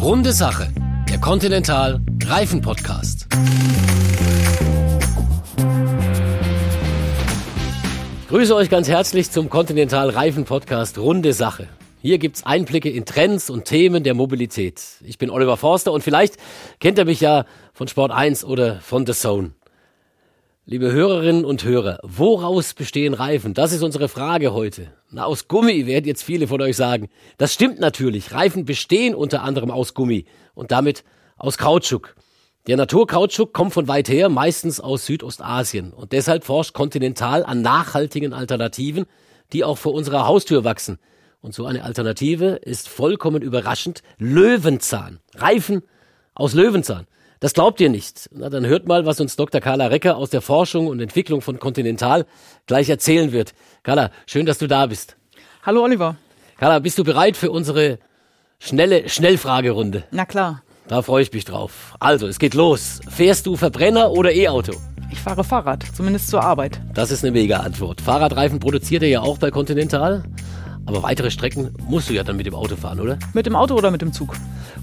Runde Sache, der Continental Reifen Podcast. Grüße euch ganz herzlich zum Continental Reifen Podcast Runde Sache. Hier gibt's Einblicke in Trends und Themen der Mobilität. Ich bin Oliver Forster und vielleicht kennt ihr mich ja von Sport 1 oder von The Zone. Liebe Hörerinnen und Hörer, woraus bestehen Reifen? Das ist unsere Frage heute. Na, aus Gummi werden jetzt viele von euch sagen. Das stimmt natürlich. Reifen bestehen unter anderem aus Gummi und damit aus Kautschuk. Der Naturkautschuk kommt von weit her, meistens aus Südostasien. Und deshalb forscht Continental an nachhaltigen Alternativen, die auch vor unserer Haustür wachsen. Und so eine Alternative ist vollkommen überraschend Löwenzahn. Reifen aus Löwenzahn. Das glaubt ihr nicht. Na, dann hört mal, was uns Dr. Carla Recker aus der Forschung und Entwicklung von Continental gleich erzählen wird. Carla, schön, dass du da bist. Hallo Oliver. Carla, bist du bereit für unsere schnelle Schnellfragerunde? Na klar. Da freue ich mich drauf. Also, es geht los. Fährst du Verbrenner oder E-Auto? Ich fahre Fahrrad, zumindest zur Arbeit. Das ist eine mega Antwort. Fahrradreifen produziert ihr ja auch bei Continental. Aber weitere Strecken musst du ja dann mit dem Auto fahren, oder? Mit dem Auto oder mit dem Zug?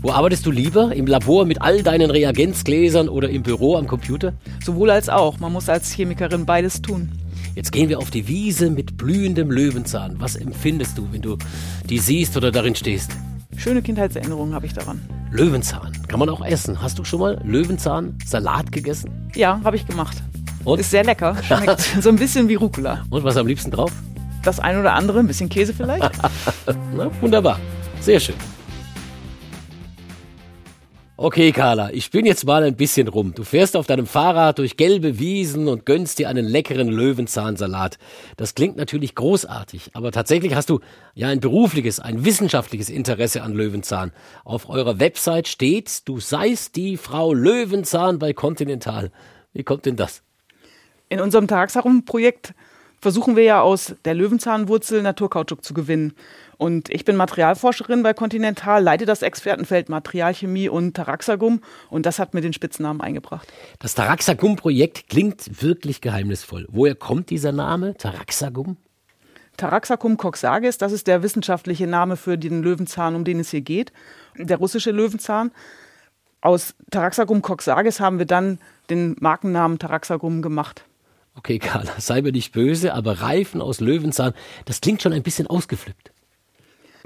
Wo arbeitest du lieber? Im Labor mit all deinen Reagenzgläsern oder im Büro am Computer? Sowohl als auch. Man muss als Chemikerin beides tun. Jetzt gehen wir auf die Wiese mit blühendem Löwenzahn. Was empfindest du, wenn du die siehst oder darin stehst? Schöne Kindheitserinnerungen habe ich daran. Löwenzahn kann man auch essen. Hast du schon mal Löwenzahn-Salat gegessen? Ja, habe ich gemacht. Und? Ist sehr lecker. Schmeckt so ein bisschen wie Rucola. Und was am liebsten drauf? Das ein oder andere, ein bisschen Käse vielleicht. Na, wunderbar. Sehr schön. Okay, Carla, ich bin jetzt mal ein bisschen rum. Du fährst auf deinem Fahrrad durch gelbe Wiesen und gönnst dir einen leckeren Löwenzahnsalat. Das klingt natürlich großartig, aber tatsächlich hast du ja ein berufliches, ein wissenschaftliches Interesse an Löwenzahn. Auf eurer Website steht, du seist die Frau Löwenzahn bei Continental. Wie kommt denn das? In unserem Tagsherum-Projekt versuchen wir ja aus der Löwenzahnwurzel Naturkautschuk zu gewinnen. Und ich bin Materialforscherin bei Continental, leite das Expertenfeld Materialchemie und Taraxagum und das hat mir den Spitznamen eingebracht. Das Taraxagum-Projekt klingt wirklich geheimnisvoll. Woher kommt dieser Name, Taraxagum? Taraxacum coxages, das ist der wissenschaftliche Name für den Löwenzahn, um den es hier geht, der russische Löwenzahn. Aus Taraxacum coxages haben wir dann den Markennamen Taraxagum gemacht. Okay, Carla, sei mir nicht böse, aber Reifen aus Löwenzahn, das klingt schon ein bisschen ausgeflippt.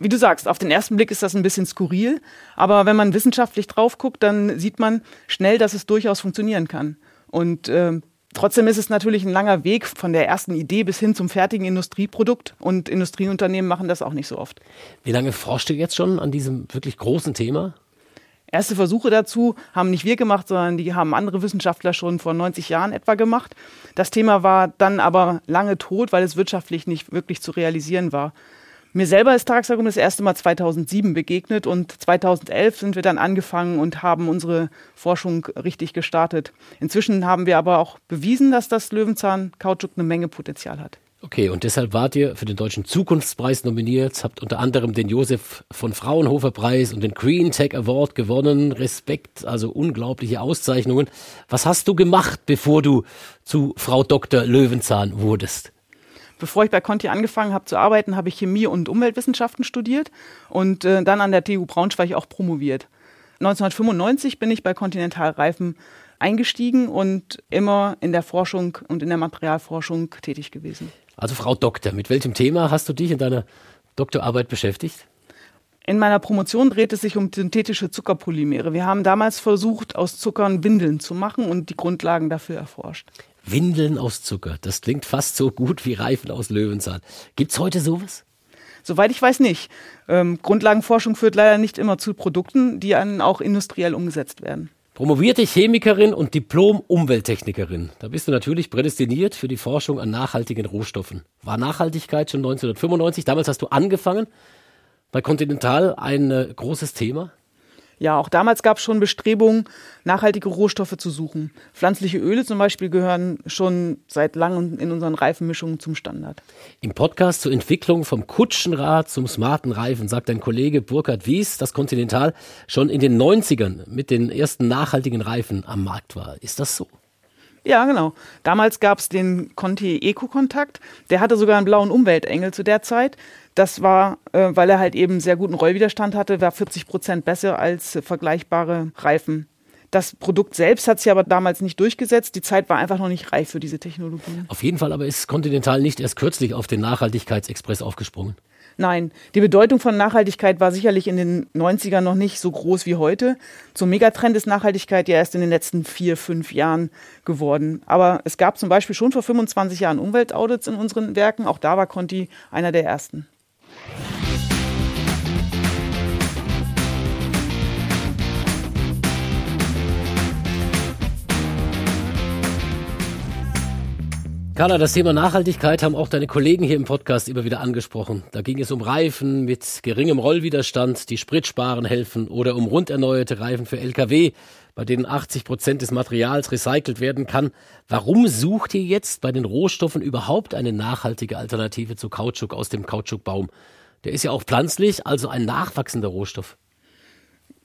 Wie du sagst, auf den ersten Blick ist das ein bisschen skurril, aber wenn man wissenschaftlich drauf guckt, dann sieht man schnell, dass es durchaus funktionieren kann. Und äh, trotzdem ist es natürlich ein langer Weg von der ersten Idee bis hin zum fertigen Industrieprodukt und Industrieunternehmen machen das auch nicht so oft. Wie lange forscht ihr jetzt schon an diesem wirklich großen Thema? Erste Versuche dazu haben nicht wir gemacht, sondern die haben andere Wissenschaftler schon vor 90 Jahren etwa gemacht. Das Thema war dann aber lange tot, weil es wirtschaftlich nicht wirklich zu realisieren war. Mir selber ist Taraxacum das erste Mal 2007 begegnet und 2011 sind wir dann angefangen und haben unsere Forschung richtig gestartet. Inzwischen haben wir aber auch bewiesen, dass das Löwenzahn-Kautschuk eine Menge Potenzial hat. Okay, und deshalb wart ihr für den Deutschen Zukunftspreis nominiert, habt unter anderem den Josef von Fraunhofer Preis und den Green Tech Award gewonnen. Respekt, also unglaubliche Auszeichnungen. Was hast du gemacht, bevor du zu Frau Dr. Löwenzahn wurdest? Bevor ich bei Conti angefangen habe zu arbeiten, habe ich Chemie und Umweltwissenschaften studiert und äh, dann an der TU Braunschweig auch promoviert. 1995 bin ich bei Continental Reifen eingestiegen und immer in der Forschung und in der Materialforschung tätig gewesen. Also Frau Doktor, mit welchem Thema hast du dich in deiner Doktorarbeit beschäftigt? In meiner Promotion dreht es sich um synthetische Zuckerpolymere. Wir haben damals versucht, aus Zuckern Windeln zu machen und die Grundlagen dafür erforscht. Windeln aus Zucker, das klingt fast so gut wie Reifen aus Löwenzahn. Gibt's heute sowas? Soweit ich weiß nicht. Ähm, Grundlagenforschung führt leider nicht immer zu Produkten, die dann auch industriell umgesetzt werden. Promovierte Chemikerin und Diplom-Umwelttechnikerin. Da bist du natürlich prädestiniert für die Forschung an nachhaltigen Rohstoffen. War Nachhaltigkeit schon 1995? Damals hast du angefangen. Bei Continental ein äh, großes Thema. Ja, auch damals gab es schon Bestrebungen, nachhaltige Rohstoffe zu suchen. Pflanzliche Öle zum Beispiel gehören schon seit langem in unseren Reifenmischungen zum Standard. Im Podcast zur Entwicklung vom Kutschenrad zum smarten Reifen sagt dein Kollege Burkhard Wies, dass Continental schon in den 90ern mit den ersten nachhaltigen Reifen am Markt war. Ist das so? Ja, genau. Damals gab es den Conti Eco-Kontakt. Der hatte sogar einen blauen Umweltengel zu der Zeit. Das war, äh, weil er halt eben sehr guten Rollwiderstand hatte, war 40 Prozent besser als äh, vergleichbare Reifen. Das Produkt selbst hat sich aber damals nicht durchgesetzt. Die Zeit war einfach noch nicht reif für diese Technologien. Auf jeden Fall aber ist Continental nicht erst kürzlich auf den Nachhaltigkeitsexpress aufgesprungen. Nein, die Bedeutung von Nachhaltigkeit war sicherlich in den 90ern noch nicht so groß wie heute. Zum Megatrend ist Nachhaltigkeit ja erst in den letzten vier, fünf Jahren geworden. Aber es gab zum Beispiel schon vor 25 Jahren Umweltaudits in unseren Werken. Auch da war Conti einer der ersten. Carla, das Thema Nachhaltigkeit haben auch deine Kollegen hier im Podcast immer wieder angesprochen. Da ging es um Reifen mit geringem Rollwiderstand, die Spritsparen helfen oder um rund erneuerte Reifen für Lkw, bei denen 80 Prozent des Materials recycelt werden kann. Warum sucht ihr jetzt bei den Rohstoffen überhaupt eine nachhaltige Alternative zu Kautschuk aus dem Kautschukbaum? Der ist ja auch pflanzlich, also ein nachwachsender Rohstoff.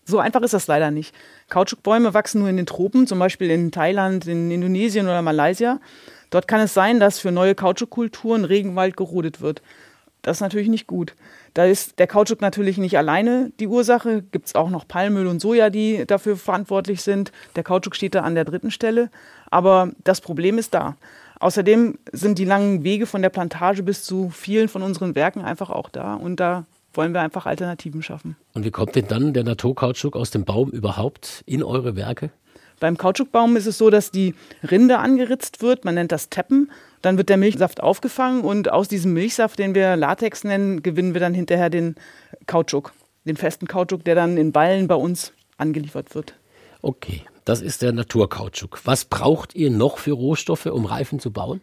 So einfach ist das leider nicht. Kautschukbäume wachsen nur in den Tropen, zum Beispiel in Thailand, in Indonesien oder Malaysia. Dort kann es sein, dass für neue Kautschukkulturen Regenwald gerodet wird. Das ist natürlich nicht gut. Da ist der Kautschuk natürlich nicht alleine die Ursache. Gibt es auch noch Palmöl und Soja, die dafür verantwortlich sind. Der Kautschuk steht da an der dritten Stelle. Aber das Problem ist da. Außerdem sind die langen Wege von der Plantage bis zu vielen von unseren Werken einfach auch da. Und da wollen wir einfach Alternativen schaffen. Und wie kommt denn dann der Naturkautschuk aus dem Baum überhaupt in eure Werke? Beim Kautschukbaum ist es so, dass die Rinde angeritzt wird, man nennt das Teppen. Dann wird der Milchsaft aufgefangen und aus diesem Milchsaft, den wir Latex nennen, gewinnen wir dann hinterher den Kautschuk, den festen Kautschuk, der dann in Ballen bei uns angeliefert wird. Okay, das ist der Naturkautschuk. Was braucht ihr noch für Rohstoffe, um Reifen zu bauen?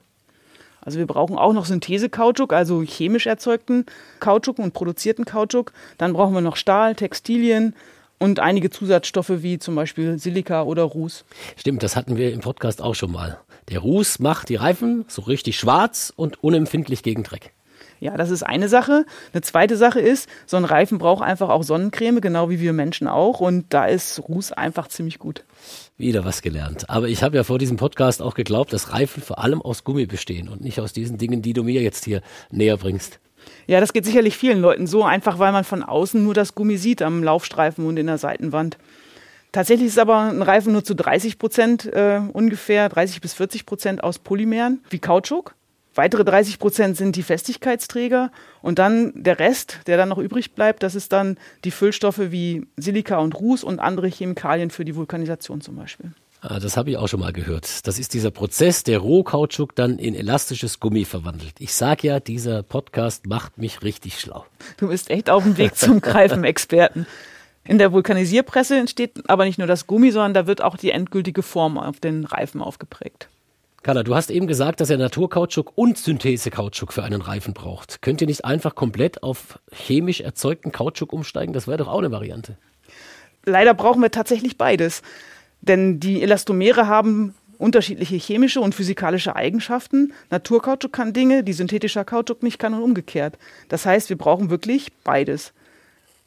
Also wir brauchen auch noch Synthese-Kautschuk, also chemisch erzeugten Kautschuk und produzierten Kautschuk. Dann brauchen wir noch Stahl, Textilien, und einige Zusatzstoffe wie zum Beispiel Silika oder Ruß. Stimmt, das hatten wir im Podcast auch schon mal. Der Ruß macht die Reifen so richtig schwarz und unempfindlich gegen Dreck. Ja, das ist eine Sache. Eine zweite Sache ist, so ein Reifen braucht einfach auch Sonnencreme, genau wie wir Menschen auch. Und da ist Ruß einfach ziemlich gut. Wieder was gelernt. Aber ich habe ja vor diesem Podcast auch geglaubt, dass Reifen vor allem aus Gummi bestehen und nicht aus diesen Dingen, die du mir jetzt hier näher bringst. Ja, das geht sicherlich vielen Leuten so, einfach weil man von außen nur das Gummi sieht am Laufstreifen und in der Seitenwand. Tatsächlich ist aber ein Reifen nur zu 30 Prozent äh, ungefähr, 30 bis 40 Prozent aus Polymeren wie Kautschuk. Weitere 30 Prozent sind die Festigkeitsträger und dann der Rest, der dann noch übrig bleibt, das ist dann die Füllstoffe wie Silika und Ruß und andere Chemikalien für die Vulkanisation zum Beispiel. Ah, das habe ich auch schon mal gehört. Das ist dieser Prozess, der Rohkautschuk dann in elastisches Gummi verwandelt. Ich sage ja, dieser Podcast macht mich richtig schlau. Du bist echt auf dem Weg zum Greifenexperten. In der Vulkanisierpresse entsteht aber nicht nur das Gummi, sondern da wird auch die endgültige Form auf den Reifen aufgeprägt. Carla, du hast eben gesagt, dass er Naturkautschuk und Synthesekautschuk für einen Reifen braucht. Könnt ihr nicht einfach komplett auf chemisch erzeugten Kautschuk umsteigen? Das wäre doch auch eine Variante. Leider brauchen wir tatsächlich beides. Denn die Elastomere haben unterschiedliche chemische und physikalische Eigenschaften. Naturkautschuk kann Dinge, die synthetischer Kautschuk nicht kann und umgekehrt. Das heißt, wir brauchen wirklich beides.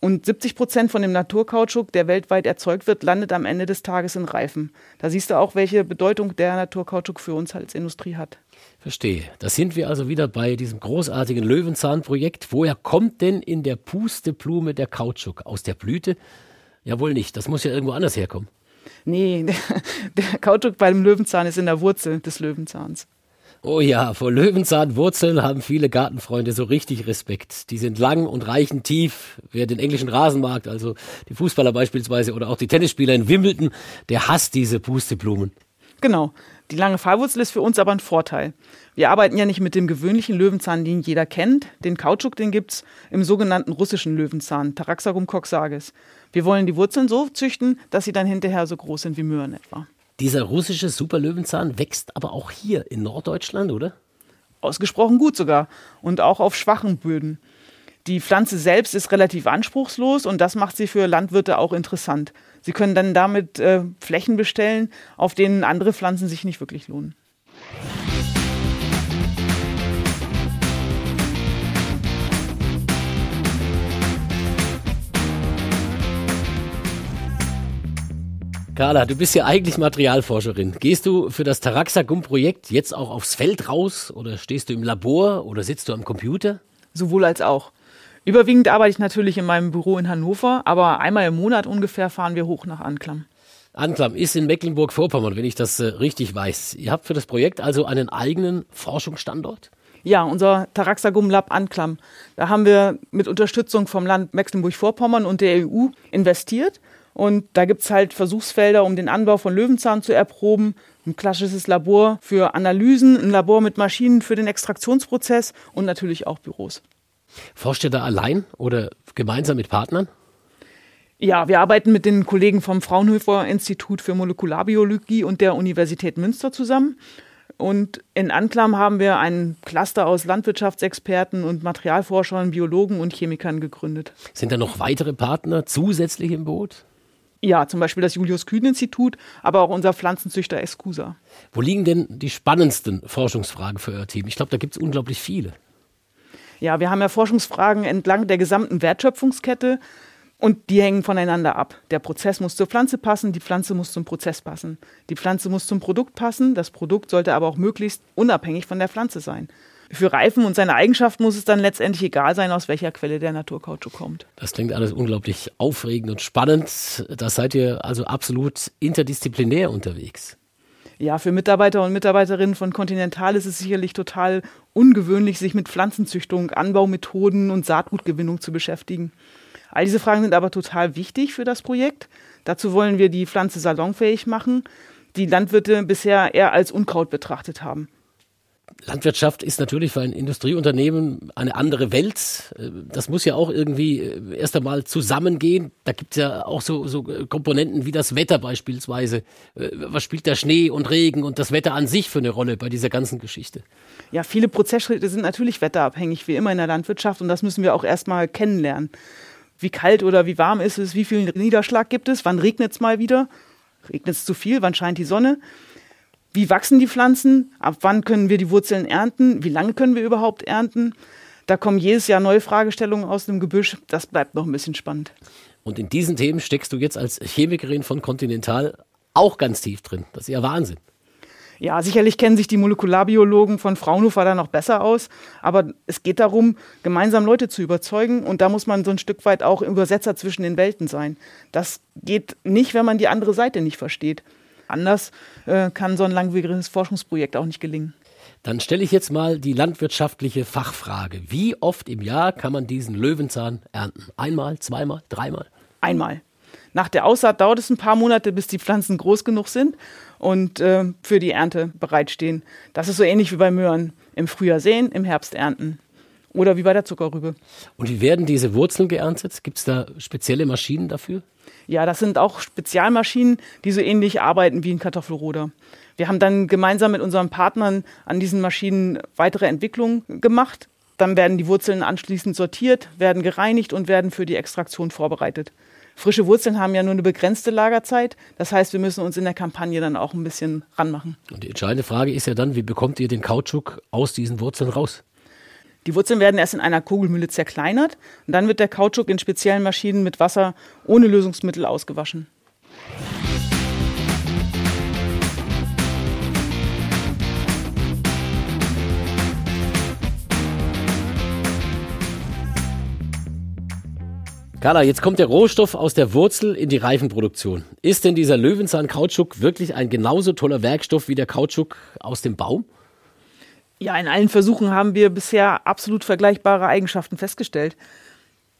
Und 70 Prozent von dem Naturkautschuk, der weltweit erzeugt wird, landet am Ende des Tages in Reifen. Da siehst du auch, welche Bedeutung der Naturkautschuk für uns als Industrie hat. Verstehe. Da sind wir also wieder bei diesem großartigen Löwenzahnprojekt. Woher kommt denn in der Pusteblume der Kautschuk? Aus der Blüte? Ja, wohl nicht. Das muss ja irgendwo anders herkommen. Nee, der, Kautschuk beim Löwenzahn ist in der Wurzel des Löwenzahns. Oh ja, vor Löwenzahnwurzeln haben viele Gartenfreunde so richtig Respekt. Die sind lang und reichen tief. Wer den englischen Rasenmarkt, also die Fußballer beispielsweise oder auch die Tennisspieler in Wimbledon, der hasst diese Pusteblumen. Genau. Die lange Pfahlwurzel ist für uns aber ein Vorteil. Wir arbeiten ja nicht mit dem gewöhnlichen Löwenzahn, den jeder kennt. Den Kautschuk, den gibt's im sogenannten russischen Löwenzahn, Taraxacum coxages. Wir wollen die Wurzeln so züchten, dass sie dann hinterher so groß sind wie Möhren etwa. Dieser russische Superlöwenzahn wächst aber auch hier in Norddeutschland, oder? Ausgesprochen gut sogar. Und auch auf schwachen Böden. Die Pflanze selbst ist relativ anspruchslos und das macht sie für Landwirte auch interessant. Sie können dann damit äh, Flächen bestellen, auf denen andere Pflanzen sich nicht wirklich lohnen. Carla, du bist ja eigentlich Materialforscherin. Gehst du für das Taraxacum-Projekt jetzt auch aufs Feld raus oder stehst du im Labor oder sitzt du am Computer? Sowohl als auch. Überwiegend arbeite ich natürlich in meinem Büro in Hannover, aber einmal im Monat ungefähr fahren wir hoch nach Anklam. Anklam ist in Mecklenburg-Vorpommern, wenn ich das äh, richtig weiß. Ihr habt für das Projekt also einen eigenen Forschungsstandort? Ja, unser Taraxagum Lab Anklam. Da haben wir mit Unterstützung vom Land Mecklenburg-Vorpommern und der EU investiert. Und da gibt es halt Versuchsfelder, um den Anbau von Löwenzahn zu erproben. Ein klassisches Labor für Analysen, ein Labor mit Maschinen für den Extraktionsprozess und natürlich auch Büros. Forscht ihr da allein oder gemeinsam mit Partnern? Ja, wir arbeiten mit den Kollegen vom Fraunhofer Institut für Molekularbiologie und der Universität Münster zusammen. Und in Anklam haben wir ein Cluster aus Landwirtschaftsexperten und Materialforschern, Biologen und Chemikern gegründet. Sind da noch weitere Partner zusätzlich im Boot? Ja, zum Beispiel das Julius-Kühn-Institut, aber auch unser Pflanzenzüchter Escusa. Wo liegen denn die spannendsten Forschungsfragen für euer Team? Ich glaube, da gibt es unglaublich viele. Ja, wir haben ja Forschungsfragen entlang der gesamten Wertschöpfungskette. Und die hängen voneinander ab. Der Prozess muss zur Pflanze passen, die Pflanze muss zum Prozess passen. Die Pflanze muss zum Produkt passen, das Produkt sollte aber auch möglichst unabhängig von der Pflanze sein. Für Reifen und seine Eigenschaften muss es dann letztendlich egal sein, aus welcher Quelle der Naturkautschuk kommt. Das klingt alles unglaublich aufregend und spannend. Da seid ihr also absolut interdisziplinär unterwegs. Ja, für Mitarbeiter und Mitarbeiterinnen von Continental ist es sicherlich total ungewöhnlich, sich mit Pflanzenzüchtung, Anbaumethoden und Saatgutgewinnung zu beschäftigen. All diese Fragen sind aber total wichtig für das Projekt. Dazu wollen wir die Pflanze salonfähig machen, die Landwirte bisher eher als Unkraut betrachtet haben. Landwirtschaft ist natürlich für ein Industrieunternehmen eine andere Welt. Das muss ja auch irgendwie äh, erst einmal zusammengehen. Da gibt es ja auch so, so Komponenten wie das Wetter beispielsweise. Äh, was spielt der Schnee und Regen und das Wetter an sich für eine Rolle bei dieser ganzen Geschichte? Ja, viele Prozessschritte sind natürlich wetterabhängig, wie immer in der Landwirtschaft. Und das müssen wir auch erstmal kennenlernen wie kalt oder wie warm ist es, wie viel Niederschlag gibt es, wann regnet es mal wieder, regnet es zu viel, wann scheint die Sonne, wie wachsen die Pflanzen, ab wann können wir die Wurzeln ernten, wie lange können wir überhaupt ernten. Da kommen jedes Jahr neue Fragestellungen aus dem Gebüsch, das bleibt noch ein bisschen spannend. Und in diesen Themen steckst du jetzt als Chemikerin von Continental auch ganz tief drin. Das ist ja Wahnsinn. Ja, sicherlich kennen sich die Molekularbiologen von Fraunhofer da noch besser aus, aber es geht darum, gemeinsam Leute zu überzeugen und da muss man so ein Stück weit auch Übersetzer zwischen den Welten sein. Das geht nicht, wenn man die andere Seite nicht versteht. Anders äh, kann so ein langwieriges Forschungsprojekt auch nicht gelingen. Dann stelle ich jetzt mal die landwirtschaftliche Fachfrage. Wie oft im Jahr kann man diesen Löwenzahn ernten? Einmal, zweimal, dreimal? Einmal. Nach der Aussaat dauert es ein paar Monate, bis die Pflanzen groß genug sind und äh, für die Ernte bereitstehen. Das ist so ähnlich wie bei Möhren. Im Frühjahr säen, im Herbst ernten. Oder wie bei der Zuckerrübe. Und wie werden diese Wurzeln geerntet? Gibt es da spezielle Maschinen dafür? Ja, das sind auch Spezialmaschinen, die so ähnlich arbeiten wie ein Kartoffelroder. Wir haben dann gemeinsam mit unseren Partnern an diesen Maschinen weitere Entwicklungen gemacht. Dann werden die Wurzeln anschließend sortiert, werden gereinigt und werden für die Extraktion vorbereitet. Frische Wurzeln haben ja nur eine begrenzte Lagerzeit. Das heißt, wir müssen uns in der Kampagne dann auch ein bisschen ranmachen. Und die entscheidende Frage ist ja dann, wie bekommt ihr den Kautschuk aus diesen Wurzeln raus? Die Wurzeln werden erst in einer Kugelmühle zerkleinert und dann wird der Kautschuk in speziellen Maschinen mit Wasser ohne Lösungsmittel ausgewaschen. Carla, jetzt kommt der Rohstoff aus der Wurzel in die Reifenproduktion. Ist denn dieser Löwenzahn-Kautschuk wirklich ein genauso toller Werkstoff wie der Kautschuk aus dem Baum? Ja, in allen Versuchen haben wir bisher absolut vergleichbare Eigenschaften festgestellt.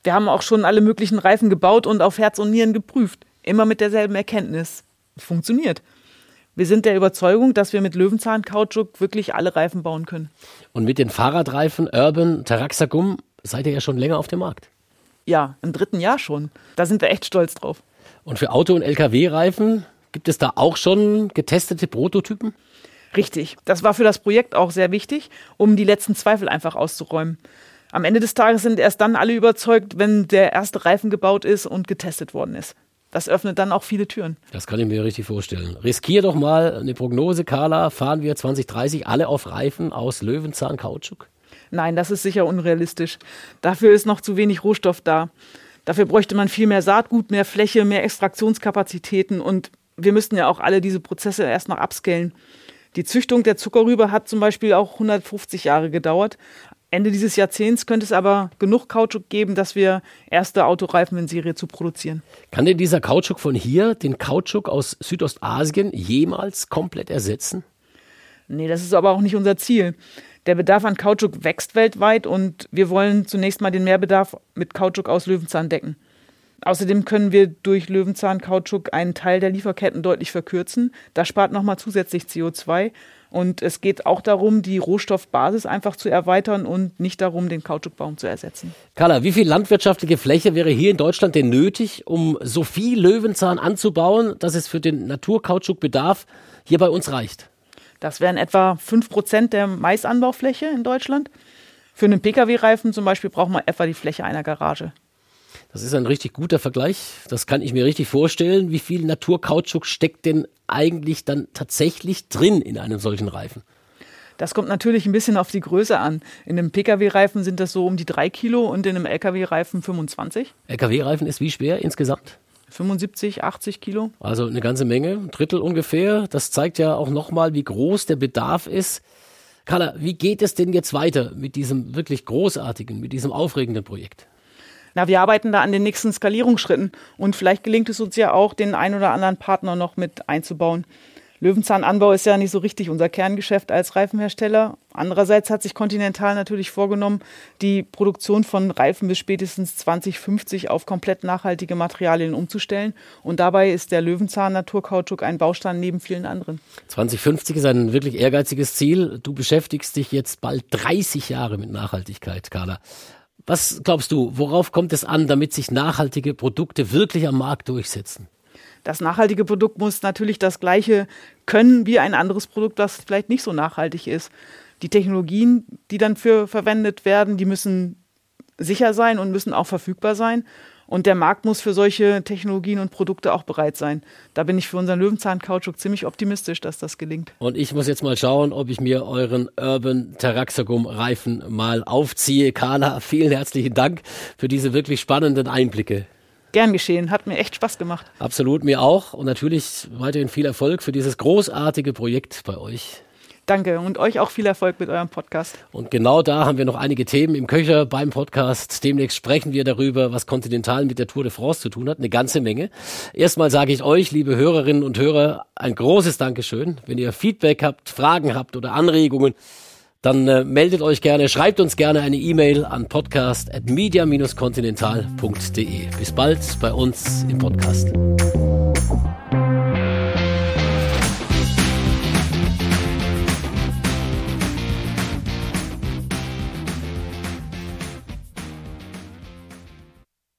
Wir haben auch schon alle möglichen Reifen gebaut und auf Herz und Nieren geprüft. Immer mit derselben Erkenntnis. Funktioniert. Wir sind der Überzeugung, dass wir mit Löwenzahn-Kautschuk wirklich alle Reifen bauen können. Und mit den Fahrradreifen Urban Taraxacum seid ihr ja schon länger auf dem Markt. Ja, im dritten Jahr schon. Da sind wir echt stolz drauf. Und für Auto- und Lkw-Reifen gibt es da auch schon getestete Prototypen? Richtig. Das war für das Projekt auch sehr wichtig, um die letzten Zweifel einfach auszuräumen. Am Ende des Tages sind erst dann alle überzeugt, wenn der erste Reifen gebaut ist und getestet worden ist. Das öffnet dann auch viele Türen. Das kann ich mir richtig vorstellen. Riskier doch mal eine Prognose, Carla. Fahren wir 2030 alle auf Reifen aus Löwenzahn Kautschuk? Nein, das ist sicher unrealistisch. Dafür ist noch zu wenig Rohstoff da. Dafür bräuchte man viel mehr Saatgut, mehr Fläche, mehr Extraktionskapazitäten und wir müssten ja auch alle diese Prozesse erst noch upscalen. Die Züchtung der Zuckerrübe hat zum Beispiel auch 150 Jahre gedauert. Ende dieses Jahrzehnts könnte es aber genug Kautschuk geben, dass wir erste Autoreifen in Serie zu produzieren. Kann denn dieser Kautschuk von hier den Kautschuk aus Südostasien jemals komplett ersetzen? Nee, das ist aber auch nicht unser Ziel. Der Bedarf an Kautschuk wächst weltweit und wir wollen zunächst mal den Mehrbedarf mit Kautschuk aus Löwenzahn decken. Außerdem können wir durch Löwenzahn-Kautschuk einen Teil der Lieferketten deutlich verkürzen. Das spart nochmal zusätzlich CO2. Und es geht auch darum, die Rohstoffbasis einfach zu erweitern und nicht darum, den Kautschukbaum zu ersetzen. Carla, wie viel landwirtschaftliche Fläche wäre hier in Deutschland denn nötig, um so viel Löwenzahn anzubauen, dass es für den Naturkautschukbedarf hier bei uns reicht? Das wären etwa 5 Prozent der Maisanbaufläche in Deutschland. Für einen Pkw-Reifen zum Beispiel braucht man etwa die Fläche einer Garage. Das ist ein richtig guter Vergleich. Das kann ich mir richtig vorstellen. Wie viel Naturkautschuk steckt denn eigentlich dann tatsächlich drin in einem solchen Reifen? Das kommt natürlich ein bisschen auf die Größe an. In einem Pkw-Reifen sind das so um die drei Kilo und in einem Lkw-Reifen 25. Lkw-Reifen ist wie schwer insgesamt? 75, 80 Kilo. Also eine ganze Menge, ein Drittel ungefähr. Das zeigt ja auch nochmal, wie groß der Bedarf ist. Carla, wie geht es denn jetzt weiter mit diesem wirklich großartigen, mit diesem aufregenden Projekt? Na, wir arbeiten da an den nächsten Skalierungsschritten und vielleicht gelingt es uns ja auch, den ein oder anderen Partner noch mit einzubauen. Löwenzahnanbau ist ja nicht so richtig unser Kerngeschäft als Reifenhersteller. Andererseits hat sich Continental natürlich vorgenommen, die Produktion von Reifen bis spätestens 2050 auf komplett nachhaltige Materialien umzustellen. Und dabei ist der Löwenzahn Naturkautschuk ein Baustein neben vielen anderen. 2050 ist ein wirklich ehrgeiziges Ziel. Du beschäftigst dich jetzt bald 30 Jahre mit Nachhaltigkeit, Carla. Was glaubst du, worauf kommt es an, damit sich nachhaltige Produkte wirklich am Markt durchsetzen? Das nachhaltige Produkt muss natürlich das gleiche können wie ein anderes Produkt, das vielleicht nicht so nachhaltig ist. Die Technologien, die dann für verwendet werden, die müssen sicher sein und müssen auch verfügbar sein. Und der Markt muss für solche Technologien und Produkte auch bereit sein. Da bin ich für unseren Löwenzahn-Kautschuk ziemlich optimistisch, dass das gelingt. Und ich muss jetzt mal schauen, ob ich mir euren Urban Taraxacum Reifen mal aufziehe. Carla, vielen herzlichen Dank für diese wirklich spannenden Einblicke. Gern geschehen, hat mir echt Spaß gemacht. Absolut, mir auch. Und natürlich weiterhin viel Erfolg für dieses großartige Projekt bei euch. Danke und euch auch viel Erfolg mit eurem Podcast. Und genau da haben wir noch einige Themen im Köcher beim Podcast. Demnächst sprechen wir darüber, was Continental mit der Tour de France zu tun hat. Eine ganze Menge. Erstmal sage ich euch, liebe Hörerinnen und Hörer, ein großes Dankeschön. Wenn ihr Feedback habt, Fragen habt oder Anregungen, dann äh, meldet euch gerne, schreibt uns gerne eine E-Mail an podcast.media-continental.de. Bis bald bei uns im Podcast.